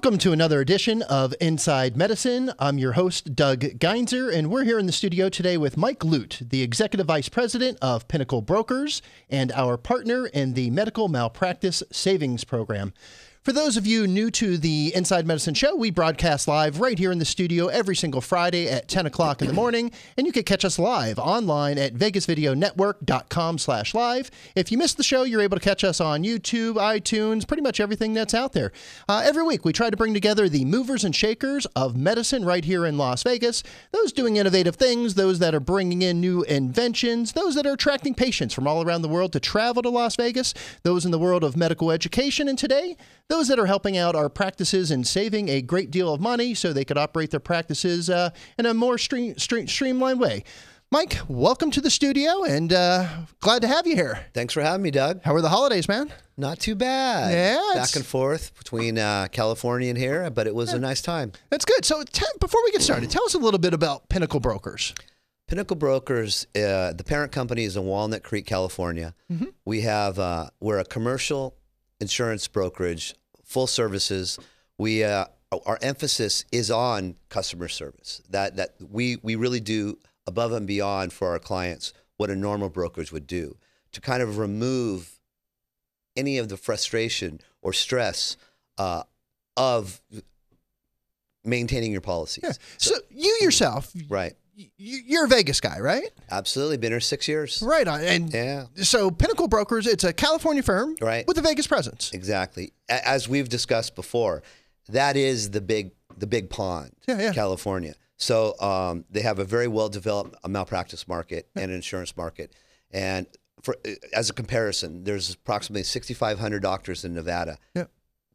Welcome to another edition of Inside Medicine. I'm your host, Doug Geinzer, and we're here in the studio today with Mike Lute, the Executive Vice President of Pinnacle Brokers and our partner in the Medical Malpractice Savings Program. For those of you new to the Inside Medicine Show, we broadcast live right here in the studio every single Friday at 10 o'clock in the morning, and you can catch us live online at vegasvideonetwork.com slash live. If you missed the show, you're able to catch us on YouTube, iTunes, pretty much everything that's out there. Uh, every week, we try to bring together the movers and shakers of medicine right here in Las Vegas, those doing innovative things, those that are bringing in new inventions, those that are attracting patients from all around the world to travel to Las Vegas, those in the world of medical education, and today, those that are helping out our practices and saving a great deal of money so they could operate their practices uh, in a more stream, stream, streamlined way. Mike, welcome to the studio and uh, glad to have you here. Thanks for having me, Doug. How were the holidays, man? Not too bad. Yeah, Back and forth between uh, California and here, but it was a nice time. That's good. So, t- before we get started, tell us a little bit about Pinnacle Brokers. Pinnacle Brokers, uh, the parent company is in Walnut Creek, California. We have uh, we're a commercial insurance brokerage, full services. We uh, our emphasis is on customer service. That that we we really do above and beyond for our clients what a normal brokerage would do to kind of remove any of the frustration or stress uh, of maintaining your policies. Yeah. So, you yourself, Right. You're a Vegas guy, right? Absolutely. Been here six years. Right on. And Yeah. so, Pinnacle Brokers, it's a California firm Right. with a Vegas presence. Exactly. As we've discussed before, that is the big the big pond, Yeah, yeah. California. So um, they have a very well developed malpractice market and insurance market. And for as a comparison, there's approximately 6,500 doctors in Nevada Yeah.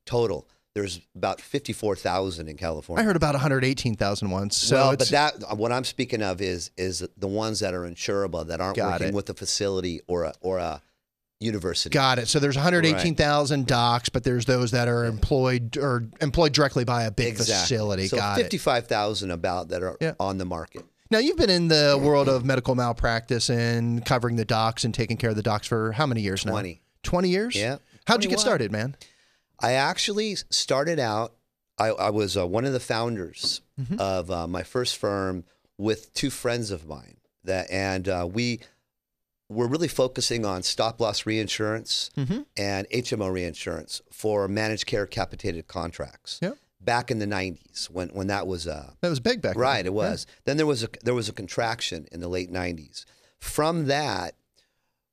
total. There's about 54,000 in California. I heard about 118,000 once. So, well, but that what I'm speaking of is is the ones that are insurable that aren't working it. with a facility or a or a university. Got it. So there's 118,000 docs, but there's those that are employed or employed directly by a big Exactly. facility. So Got it. 55,000 about that are Yeah. on the market. Now you've been in the world of medical malpractice and covering the docs and taking care of the docs for how many years now? 20. 20 years? Yeah. How'd you get started, man? I actually started out, I, I was uh, one of the founders Mm-hmm. of uh, my first firm with two friends of mine. That And uh, we were really focusing on stop loss reinsurance Mm-hmm. and HMO reinsurance for managed care capitated contracts. Yep. Back in the 90s when, when that was uh, That was big back then. Right, it was. Then there was a there was a contraction in the late '90s. From that,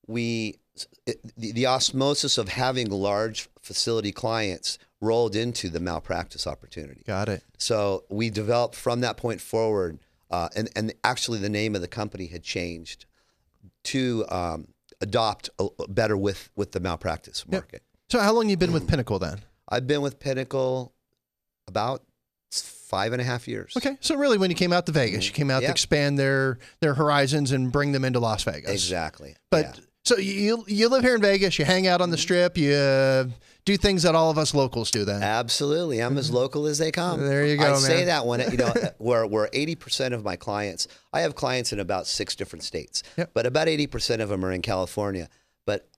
we the, the osmosis of having large facility clients rolled into the malpractice opportunity. Got it. So we developed from that point forward, uh, and and actually the name of the company had changed to um, adopt a, better with with the malpractice market. So how long you been with Pinnacle then? I've been with Pinnacle about five and a half years. Okay. So really when you came out to Vegas, you came out to expand their their horizons and bring them into Las Vegas. Exactly. But Yeah. So you you live here in Vegas, you hang out on the strip, you uh, do things that all of us locals do then. Absolutely, I'm as local as they come. Mm-hmm. There you go, I say that when you know where where 80 percent of my clients, I have clients in about six different states, Yep. but about 80 percent of them are in California. But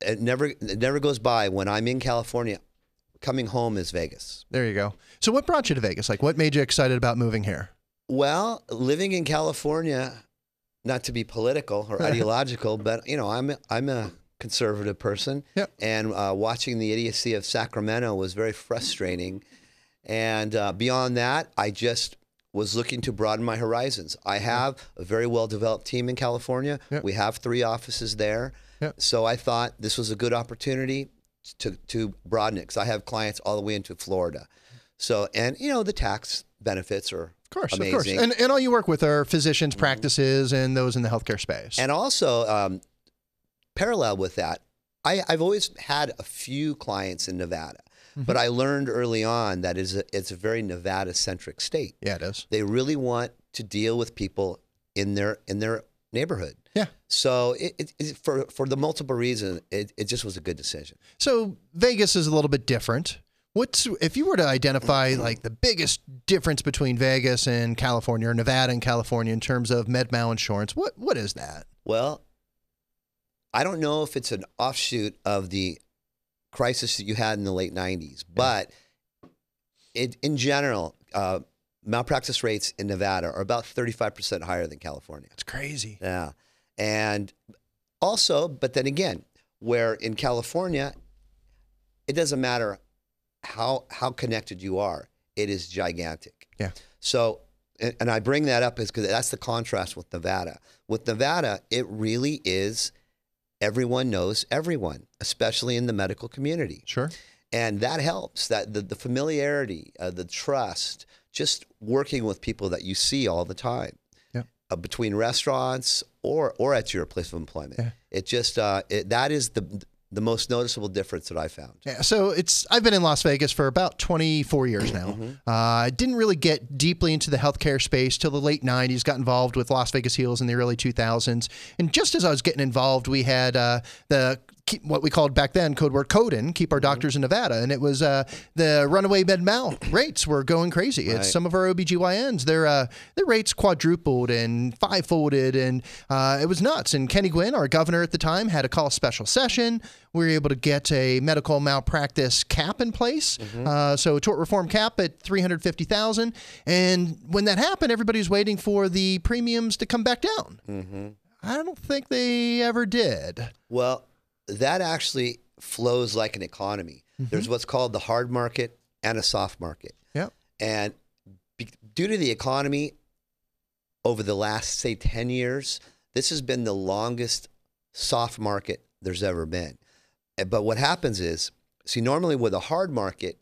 it never it never goes by when I'm in California. Coming home is Vegas. There you go. So what brought you to Vegas? Like what made you excited about moving here? Well, living in California, not to be political or ideological, but you know, I'm a, I'm a conservative person, Yep. and uh, watching the idiocy of Sacramento was very frustrating. And uh, beyond that, I just was looking to broaden my horizons. I have a very well developed team in California. Yep. We have three offices there. Yep. So I thought this was a good opportunity to, to broaden it because I have clients all the way into Florida. So, and you know, the tax benefits are course, amazing. of course. And and all you work with are physicians' practices and those in the healthcare space. And also, um, parallel with that, I, I've always had a few clients in Nevada, Mm-hmm. but I learned early on that is a, it's a very Nevada centric state. yeah, it is. They really want to deal with people in their in their neighborhood. Yeah. So it, it, it, for for the multiple reasons, it, it just was a good decision. So Vegas is a little bit different. What's if you were to identify like the biggest difference between Vegas and California or Nevada and California in terms of med mal insurance? What what is that? Well, I don't know if it's an offshoot of the crisis that you had in the late 90s, but it, in general, uh, malpractice rates in Nevada are about 35% higher than California. It's crazy. Yeah. And also, but then again, where in California, it doesn't matter how how connected you are, it is gigantic. Yeah. So, and, and I bring that up is because that's the contrast with Nevada. With Nevada, it really is everyone knows everyone, especially in the medical community Sure. and that helps that the, the familiarity uh, the trust just working with people that you see all the time Yeah. uh, between restaurants or or at your place of employment Yeah. it just uh, it, that is the the most noticeable difference that i found Yeah, so it's I've been in Las Vegas for about 24 years now. Uh, I didn't really get deeply into the healthcare space till the late 90s. Got involved with Las Vegas Heals in the early 2000s, and just as I was getting involved, we had uh, the keep- what we called back then code word KODIN, keep our doctors in Nevada, and it was uh, the runaway med mal rates were going crazy. It's some of our OBGYNs, their uh, their rates quadrupled and five folded, and uh, it was nuts. And Kenny Guinn, our governor at the time, had to call a special session. We were able to get a medical malpractice cap in place, uh, so a tort reform cap at three hundred fifty thousand. And when that happened, everybody was waiting for the premiums to come back down. I don't think they ever did. well that actually flows like an economy there's what's called the hard market and a soft market Yep. And be, due to the economy over the last, say, 10 years, this has been the longest soft market there's ever been. But what happens is, see, normally with a hard market,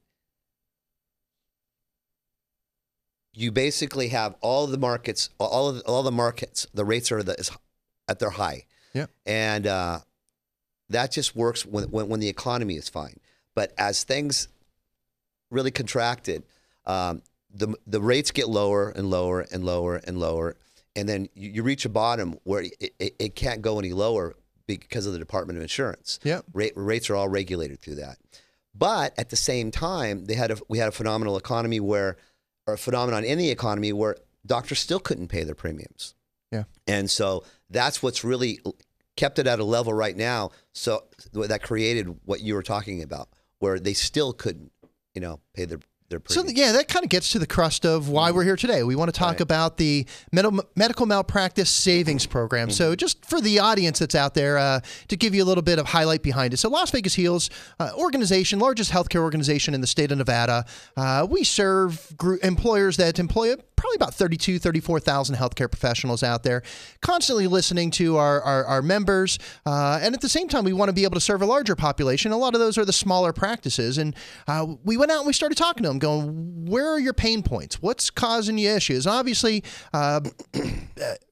you basically have all the markets, all of the, all the markets, the rates are the, is at their high. Yep. And uh, that just works when, when, when the economy is fine. But as things really contracted, um, the the rates get lower and lower and lower and lower, and then you, you reach a bottom where it, it, it can't go any lower because of the Department of Insurance. Yep. Rate, rates are all regulated through that. But at the same time, they had a, we had a phenomenal economy where, or a phenomenon in the economy where doctors still couldn't pay their premiums. Yeah. And so that's what's really kept it at a level right now. So that created what you were talking about, where they still couldn't, you know, pay their their So yeah, that kind of gets to the crust of why we're here today. We want to talk Right. about the med- medical malpractice savings program. So just for the audience that's out there, uh, to give you a little bit of highlight behind it. So Las Vegas Heals uh, organization, largest healthcare organization in the state of Nevada. Uh, we serve group employers that employ probably about 32, 34,000 healthcare professionals out there, constantly listening to our, our, our members. Uh, and at the same time, we want to be able to serve a larger population. A lot of those are the smaller practices. And uh, we went out and we started talking to them, going, where are your pain points? What's causing you issues? Obviously, uh,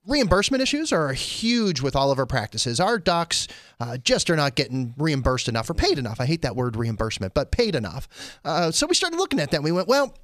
reimbursement issues are huge with all of our practices. Our docs uh, just are not getting reimbursed enough or paid enough. I hate that word reimbursement, but paid enough. Uh, so we started looking at that. And we went, well,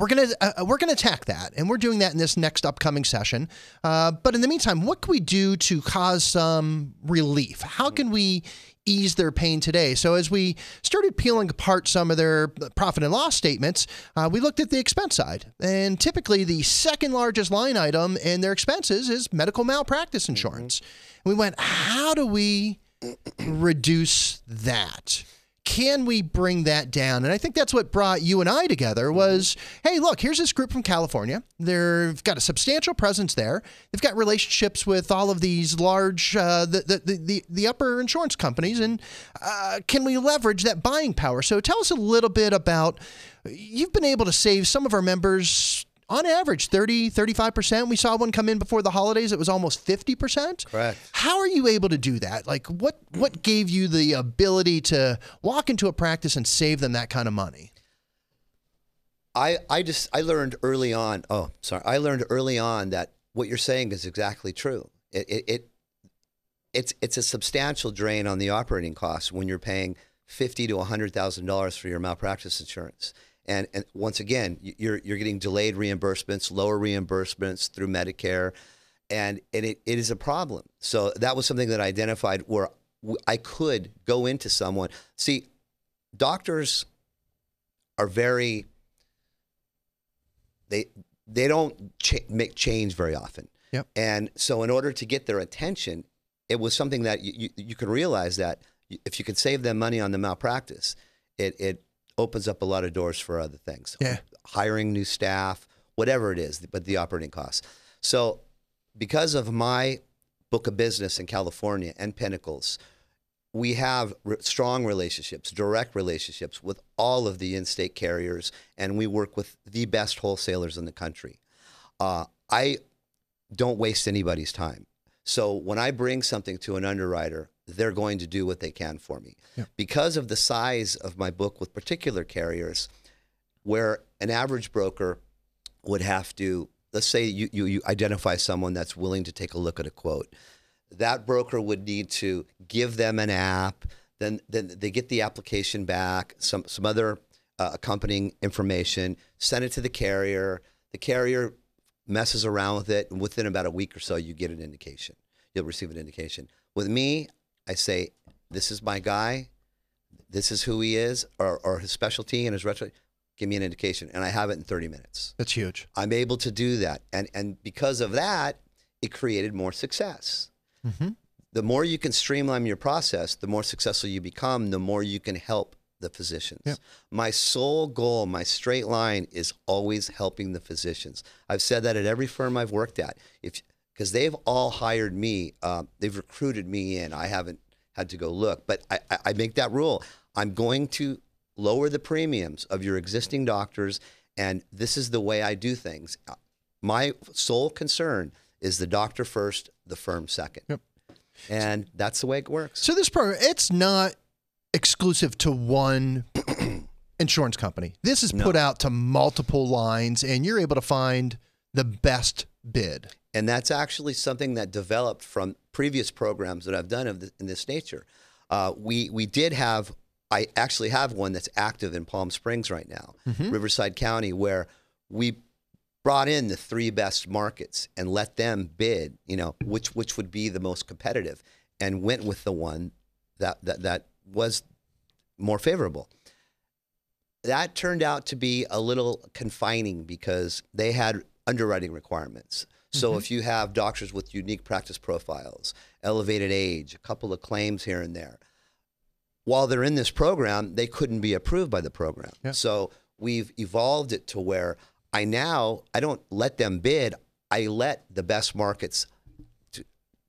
we're gonna uh, we're gonna attack that, and we're doing that in this next upcoming session. Uh, but in the meantime, what can we do to cause some relief? How can we ease their pain today? So as we started peeling apart some of their profit and loss statements, uh, we looked at the expense side, and typically the second largest line item in their expenses is medical malpractice insurance. And we went, how do we reduce that? Can we bring that down? And I think that's what brought you and I together was, hey, look, here's this group from California. They've got a substantial presence there. They've got relationships with all of these large, uh, the, the, the, the, upper insurance companies. And uh, can we leverage that buying power? So tell us a little bit about, you've been able to save some of our members on average 30 35% we saw one come in before the holidays it was almost 50% Correct. how are you able to do that like what what gave you the ability to walk into a practice and save them that kind of money I, I just I learned early on. Oh, sorry. I learned early on that what you're saying is exactly true. It it, it it's it's a substantial drain on the operating costs when you're paying fifty to hundred thousand dollars for your malpractice insurance. And and once again, you're you're getting delayed reimbursements, lower reimbursements through Medicare, and and it, it is a problem. So that was something that I identified where I could go into someone. See, doctors are very they they don't cha- make change very often. Yep. And so, in order to get their attention, it was something that you, you, you could realize that if you could save them money on the malpractice, it, it opens up a lot of doors for other things. Yeah. Hiring new staff, whatever it is, but the operating costs. So, because of my book of business in California and Pinnacles, we have re- strong relationships, direct relationships with all of the in-state carriers, and we work with the best wholesalers in the country. Uh, I don't waste anybody's time. So when I bring something to an underwriter, they're going to do what they can for me. Because of the size of my book with particular carriers, where an average broker would have to, let's say you, you, you identify someone that's willing to take a look at a quote, that broker would need to give them an app. Then, then they get the application back, some, some other uh, accompanying information, send it to the carrier. The carrier messes around with it, and within about a week or so, you get an indication. You'll receive an indication. With me, I say, "This is my guy. This is who he is, or, or his specialty and his retro. Give me an indication, and I have it in 30 minutes. That's huge. I'm able to do that, and and because of that, it created more success. Mm-hmm. The more you can streamline your process, the more successful you become. The more you can help the physicians. Yep. My sole goal, my straight line, is always helping the physicians. I've said that at every firm I've worked at. If because they've all hired me, uh, they've recruited me in. I haven't had to go look, but I, I, make that rule. I'm going to lower the premiums of your existing doctors, and this is the way I do things. My sole concern is the doctor first, the firm second. Yep. And that's the way it works. So this program, it's not exclusive to one insurance company. This is put out to multiple lines, and you're able to find the best bid. And that's actually something that developed from previous programs that I've done of the, in this nature. Uh, we we did have I actually have one that's active in Palm Springs right now, Riverside County, where we brought in the three best markets and let them bid. You know which which would be the most competitive, and went with the one that that that was more favorable. That turned out to be a little confining because they had underwriting requirements. So mm-hmm. if you have doctors with unique practice profiles, elevated age, a couple of claims here and there, while they're in this program, they couldn't be approved by the program. Yeah. So we've evolved it to where I now I don't let them bid. I let the best markets to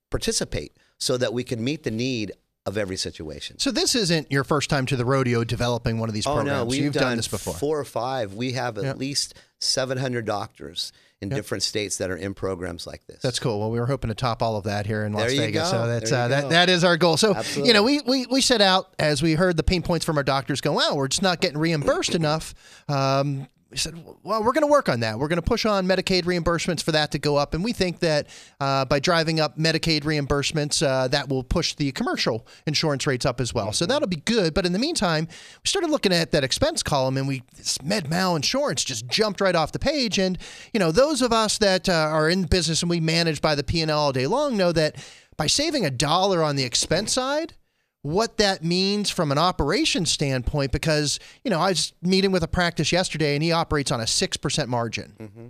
participate so that we can meet the need of every situation. So this isn't your first time to the rodeo developing one of these Oh programs. no, we've You've done, done this before. four or five. We have at Yeah. least 700 doctors in Yeah. different states that are in programs like this. That's cool. Well, we were hoping to top all of that here in Las There you Vegas. go. So that's uh, that that is our goal. So Absolutely. you know, we, we we set out as we heard the pain points from our doctors. Go, wow, we're just not getting reimbursed enough. Um, we said, well, we're going to work on that. We're going to push on Medicaid reimbursements for that to go up, and we think that uh, by driving up Medicaid reimbursements, uh, that will push the commercial insurance rates up as well. So that'll be good. But in the meantime, we started looking at that expense column, and we this med mal insurance just jumped right off the page. And you know, those of us that uh, are in business and we manage by the P and L all day long know that by saving a dollar on the expense side what that means from an operation standpoint because you know I was meeting with a practice yesterday and he operates on a 6% margin. Mm-hmm.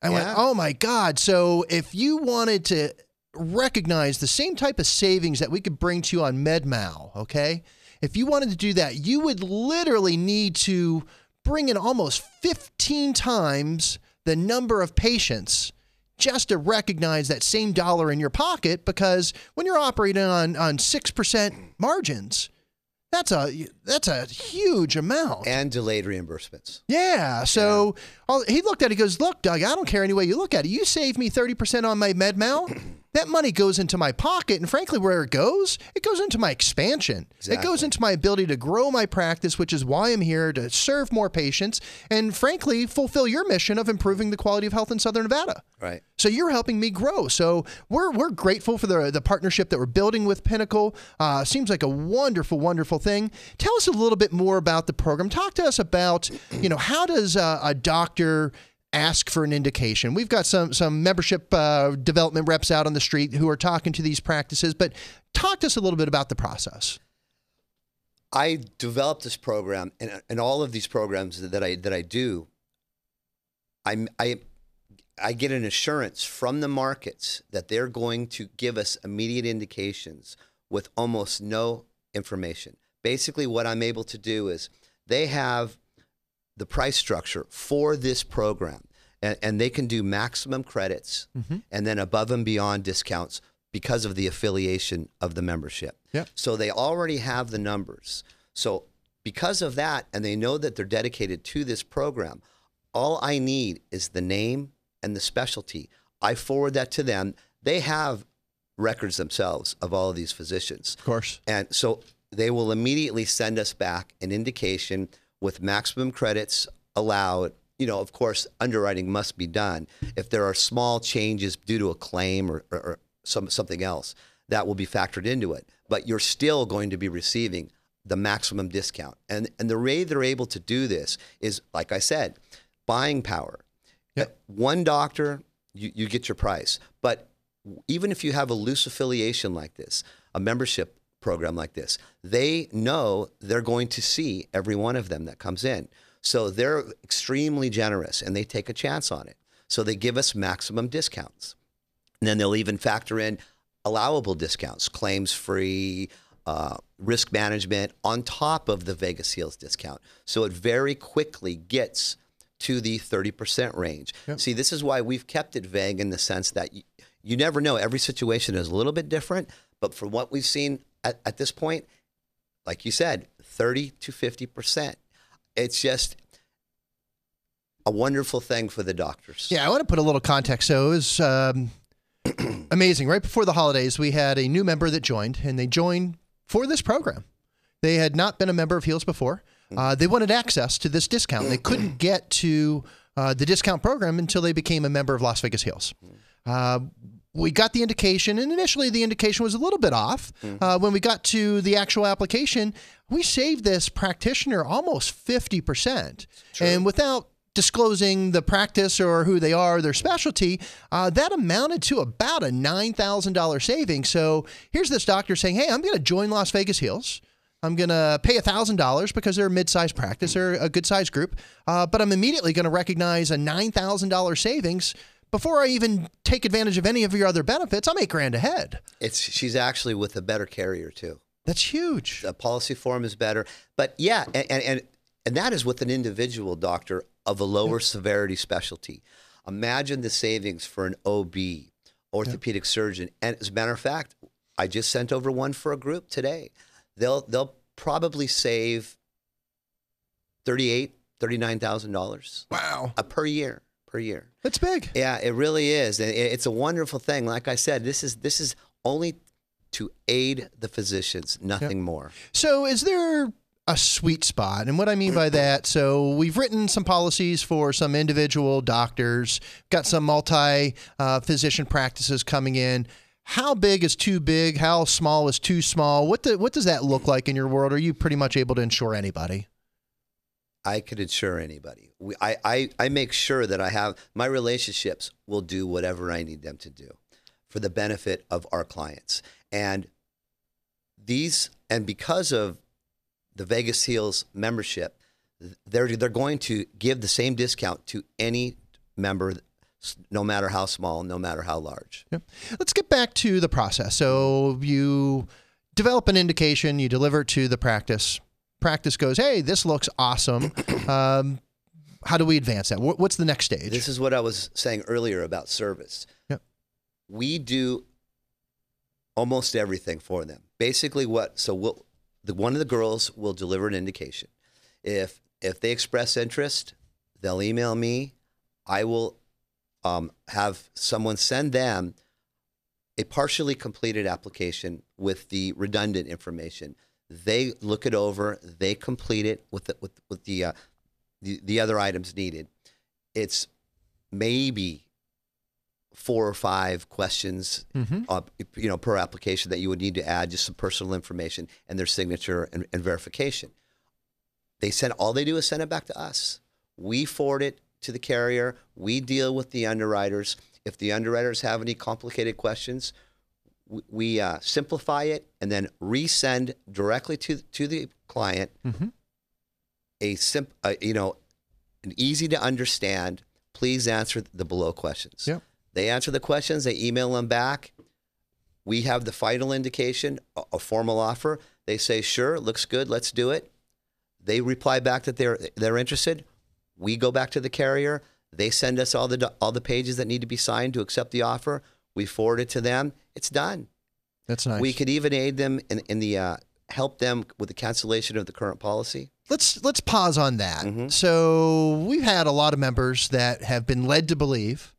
I went, "Oh my god, so if you wanted to recognize the same type of savings that we could bring to you on MedMal, okay? If you wanted to do that, you would literally need to bring in almost 15 times the number of patients just to recognize that same dollar in your pocket because when you're operating on on 6% margins, that's a that's a huge amount. and delayed reimbursements. Yeah. So all, he looked at it. He goes, "Look, Doug, I don't care any way you look at it. You saved me thirty percent on my med mal. That money goes into my pocket, and frankly, where it goes, it goes into my expansion. It goes into my ability to grow my practice, which is why I'm here to serve more patients and, frankly, fulfill your mission of improving the quality of health in Southern Nevada. Right. So you're helping me grow. So we're we're grateful for the the partnership that we're building with Pinnacle. Uh, seems like a wonderful, wonderful thing. Tell us a little bit more about the program. Talk to us about you know how does uh, a doctor ask for an indication? We've got some some membership uh, development reps out on the street who are talking to these practices, but talk to us a little bit about the process. I developed this program, and, and all of these programs that I that I do, I I I get an assurance from the markets that they're going to give us immediate indications with almost no information. Basically, what I'm able to do is they have the price structure for this program, and, and they can do maximum credits mm-hmm. and then above and beyond discounts because of the affiliation of the membership. Yep. So they already have the numbers. So because of that, and they know that they're dedicated to this program, all I need is the name and the specialty. I forward that to them. They have records themselves of all of these physicians. Of course. And so they will immediately send us back an indication with maximum credits allowed. You know, of course, underwriting must be done. If there are small changes due to a claim or, or, or some, something else, that will be factored into it. But you're still going to be receiving the maximum discount. And, and the way they're able to do this is, like I said, buying power. Yep. Uh, one doctor, you, you get your price. But even if you have a loose affiliation like this, a membership program like this, they know they're going to see every one of them that comes in. So they're extremely generous and they take a chance on it. So they give us maximum discounts. And then they'll even factor in allowable discounts, claims free, uh, risk management on top of the Vegas Heals discount. So it very quickly gets to the 30% range. See, this is why we've kept it vague in the sense that you, you never know. Every situation is a little bit different. But for what we've seen at, at this point, like you said, 30 to 50%. It's just a wonderful thing for the doctors. Yeah, I want to put a little context. So it was um, amazing. Right before the holidays, we had a new member that joined, and they joined for this program. They had not been a member of Heals before. Uh, they wanted access to this discount. They couldn't get to uh, the discount program until they became a member of Las Vegas Heals. Uh, we got the indication, and initially the indication was a little bit off. Uh, when we got to the actual application, we saved this practitioner almost 50%. And without disclosing the practice or who they are, their specialty, uh, that amounted to about a $9,000 saving. So here's this doctor saying, Hey, I'm going to join Las Vegas Heals. I'm going to pay $1,000 because they're a mid sized practice or a good sized group, uh, but I'm immediately going to recognize a $9,000 savings before I even take advantage of any of your other benefits. I'm eight grand ahead. It's she's actually with a better carrier too. That's huge. The policy form is better, but yeah, and and and, and that is with an individual doctor of a lower severity specialty. Imagine the savings for an OB, orthopedic surgeon, and as a matter of fact, I just sent over one for a group today. They'll they'll probably save thirty-eight, thirty-nine thousand dollars Wow. A per year per year. That's big. Yeah, it really is, and it's a wonderful thing. Like I said, this is this is only to aid the physicians, nothing more. So, is there a sweet spot? And what I mean by that, so we've written some policies for some individual doctors, got some multi uh, physician practices coming in. How big is too big? How small is too small? What the, what does that look like in your world? Are you pretty much able to insure anybody? I could insure anybody. We, I, I, I make sure that I have my relationships will do whatever I need them to do for the benefit of our clients. And these, and because of the Vegas Heals membership, they're, they're going to give the same discount to any member, no matter how small, no matter how large. Yep. Let's get back to the process. So you develop an indication, you deliver to the practice. Practice goes, hey, this looks awesome. Um, how do we advance that? What's the next stage? This is what I was saying earlier about service. Yep. We do almost everything for them. Basically, what so we'll, the one of the girls will deliver an indication. If if they express interest, they'll email me. I will um, have someone send them a partially completed application with the redundant information. They look it over. They complete it with the, with with the, uh, the the other items needed. It's maybe four or five questions, Mhm. uh, you know, per application that you would need to add just some personal information and their signature and, and verification. They send all they do is send it back to us. We forward it to the carrier. We deal with the underwriters. If the underwriters have any complicated questions, we, uh, simplify it and then resend directly to to the client Mhm. a simp, uh, you know, an easy to understand. Please answer the below questions. Yep. They answer the questions. They email them back. We have the final indication, a, a formal offer. They say, "Sure, looks good. Let's do it." They reply back that they're they're interested. We go back to the carrier. They send us all the all the pages that need to be signed to accept the offer. We forward it to them. It's done. That's nice. We could even aid them in, in the uh, help them with the cancellation of the current policy. let's let's pause on that. Mhm. So we've had a lot of members that have been led to believe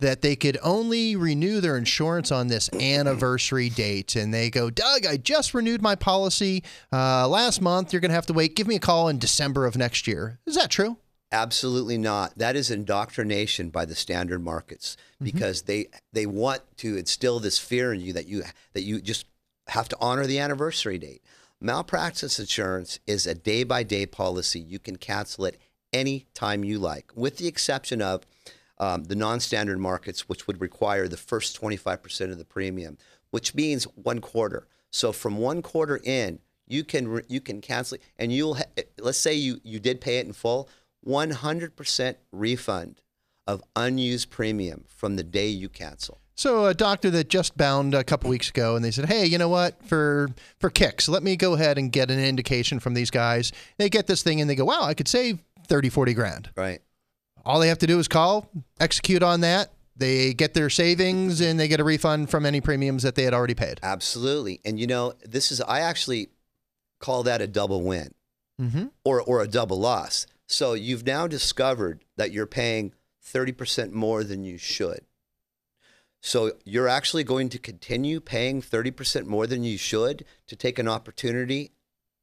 that they could only renew their insurance on this anniversary date, and they go, "Doug, I just renewed my policy uh, last month. You're going to have to wait. Give me a call in December of next year." Is that true? Absolutely not. That is indoctrination by the standard markets because they they want to instill this fear in you that you that you just have to honor the anniversary date. Malpractice insurance is a day by day policy. You can cancel it any time you like, with the exception of um, the non standard markets, which would require the first 25% of the premium, which means one quarter. So from one quarter in, you can re- you can cancel it, and you'll ha- let's say you you did pay it in full, 100% refund of unused premium from the day you cancel. So a doctor that just bound a couple weeks ago, and they said, "Hey, you know what? For for kicks, let me go ahead and get an indication from these guys." They get this thing, and they go, "Wow, I could save 30, 40 grand." Right. All they have to do is call, execute on that. They get their savings, and they get a refund from any premiums that they had already paid. Absolutely. And you know, this is I actually call that a double win Mm-hmm. or or a double loss. So you've now discovered that you're paying 30% more than you should. So you're actually going to continue paying 30% more than you should to take an opportunity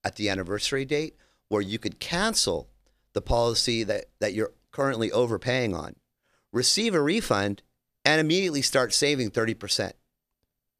at the anniversary date where you could cancel the policy that, that you're currently overpaying on, receive a refund, and immediately start saving 30%.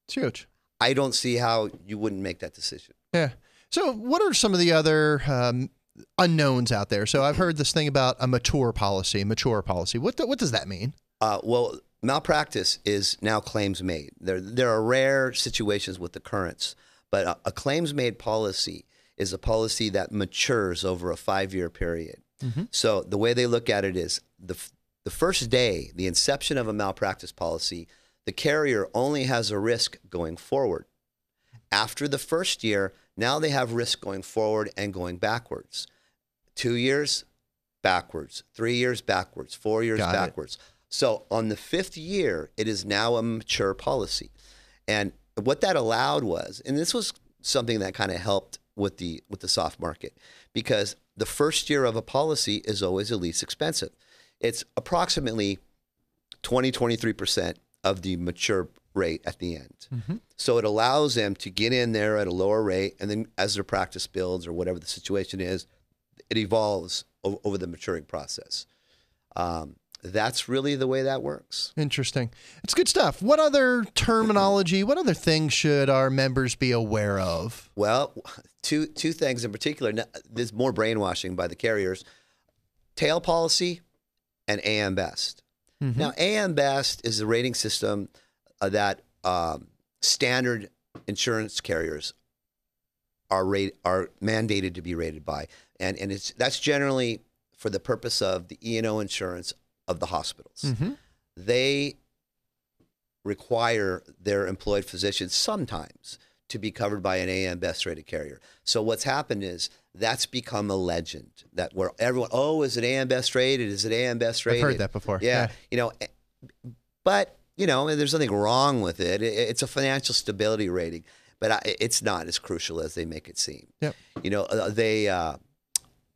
It's huge. I don't see how you wouldn't make that decision. Yeah. So, what are some of the other um, unknowns out there? So, I've heard this thing about a mature policy. Mature policy. What the, what does that mean? Uh, well, malpractice is now claims made. There, there are rare situations with occurrence, but a, a claims made policy is a policy that matures over a five year period. Mhm. So the way they look at it is the, the first day, the inception of a malpractice policy, the carrier only has a risk going forward. After the first year, now they have risk going forward and going backwards. Two years, backwards. Three years, backwards. Four years, Got it. backwards. So on the fifth year, it is now a mature policy. And what that allowed was, and this was something that kind of helped with the with the soft market, because the first year of a policy is always the least expensive. It's approximately 20, 23% of the mature rate at the end. So it allows them to get in there at a lower rate, and then as their practice builds or whatever the situation is, it evolves o- over the maturing process. Um, that's really the way that works. Interesting. It's good stuff. What other terminology, what other things should our members be aware of? Well, two two things in particular. There's more brainwashing by the carriers: tail policy and AM Best. Now, AM Best is the rating system that um, standard insurance carriers are rate are mandated to be rated by, and and it's that's generally for the purpose of the E and O insurance of the hospitals. Mm-hmm. They require their employed physicians sometimes to be covered by an AM Best rated carrier. So what's happened is that's become a legend that where everyone, oh, is it AM Best rated? Is it AM Best rated? I've heard that before. Yeah, you know, eh, but you know, there's nothing wrong with it. It- It's a financial stability rating, but it's not as crucial as they make it seem. Yep. You know, uh, they uh,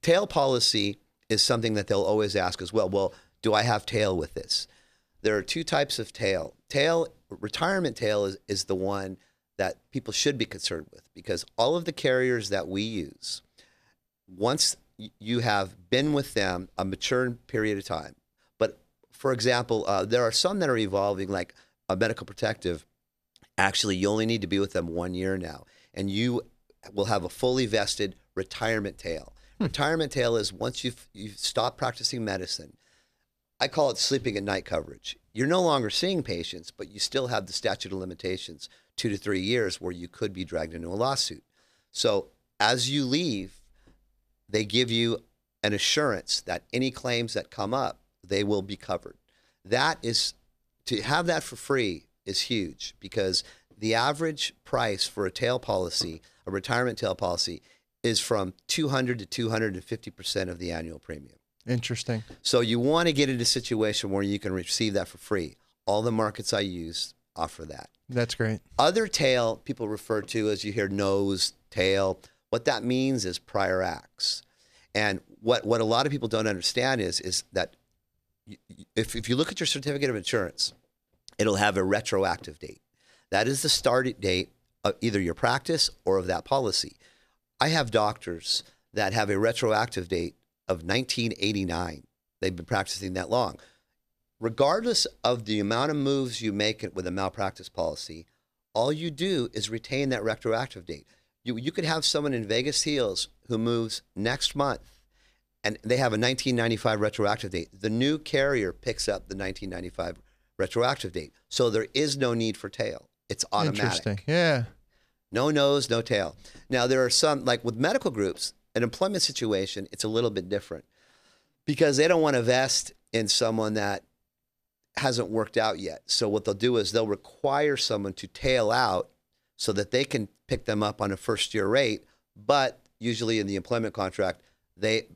tail policy is something that they'll always ask as well. Well, do I have tail with this? There are two types of tail. Tail retirement tail is, is the one that people should be concerned with because all of the carriers that we use, once you have been with them a mature period of time, for example, uh, there are some that are evolving, like a medical protective. Actually, you only need to be with them one year now, and you will have a fully vested retirement tail. Retirement tail is once you've you've stopped practicing medicine. I call it sleeping at night coverage. You're no longer seeing patients, but you still have the statute of limitations, two to three years, where you could be dragged into a lawsuit. So as you leave, they give you an assurance that any claims that come up, they will be covered. That is to have that for free is huge because the average price for a tail policy, a retirement tail policy, is from 200 to 250 percent of the annual premium. Interesting. So you want to get into a situation where you can receive that for free. All the markets I use offer that. That's great. Other tail people refer to as you hear nose, tail. What that means is prior acts. And what, what a lot of people don't understand is, is that if, if you look at your certificate of insurance, it'll have a retroactive date. That is the start date of either your practice or of that policy. I have doctors that have a retroactive date of 1989. They've been practicing that long. Regardless of the amount of moves you make with a malpractice policy, all you do is retain that retroactive date. You, you could have someone in Vegas Heals who moves next month and they have a 1995 retroactive date. The new carrier picks up the 1995 retroactive date. So there is no need for tail. It's automatic. Interesting. Yeah. No nose, no tail. Now, there are some, like with medical groups, an employment situation, it's a little bit different because they don't want to vest in someone that hasn't worked out yet. So, what they'll do is they'll require someone to tail out so that they can pick them up on a first year rate. But usually in the employment contract, they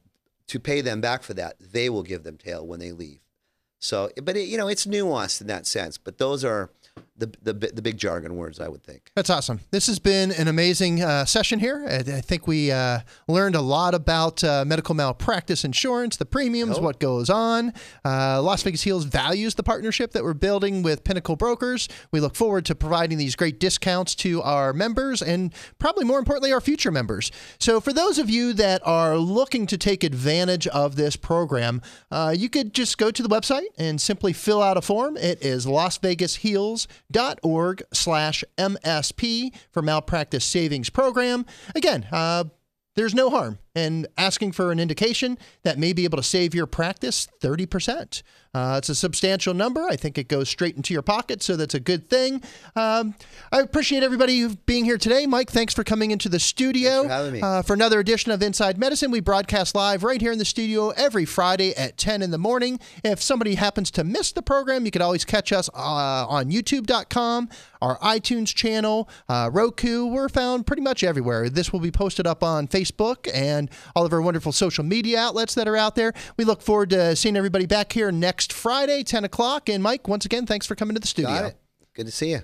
to pay them back for that, they will give them tail when they leave. So, but it, you know, it's nuanced in that sense. But those are the, the the big jargon words, I would think. That's awesome. This has been an amazing uh, session here. I, I think we uh, learned a lot about uh, medical malpractice insurance, the premiums, Oh. what goes on. Uh, Las Vegas Heals values the partnership that we're building with Pinnacle Brokers. We look forward to providing these great discounts to our members and probably more importantly, our future members. So, for those of you that are looking to take advantage of this program, uh, you could just go to the website and simply fill out a form. It is lasvegasheals.org slash MSP for Malpractice Savings Program. Again, uh, there's no harm in asking for an indication that may be able to save your practice 30%. Uh, it's a substantial number. I think it goes straight into your pocket, so that's a good thing. Um, I appreciate everybody being here today. Mike, thanks for coming into the studio for. Uh, for another edition of Inside Medicine. We broadcast live right here in the studio every Friday at 10 in the morning. If somebody happens to miss the program, you could always catch us uh, on youtube.com, our iTunes channel, uh, Roku. We're found pretty much everywhere. This will be posted up on Facebook and all of our wonderful social media outlets that are out there. We look forward to seeing everybody back here next Friday, 10 o'clock. And Mike, once again, thanks for coming to the studio. Good to see you.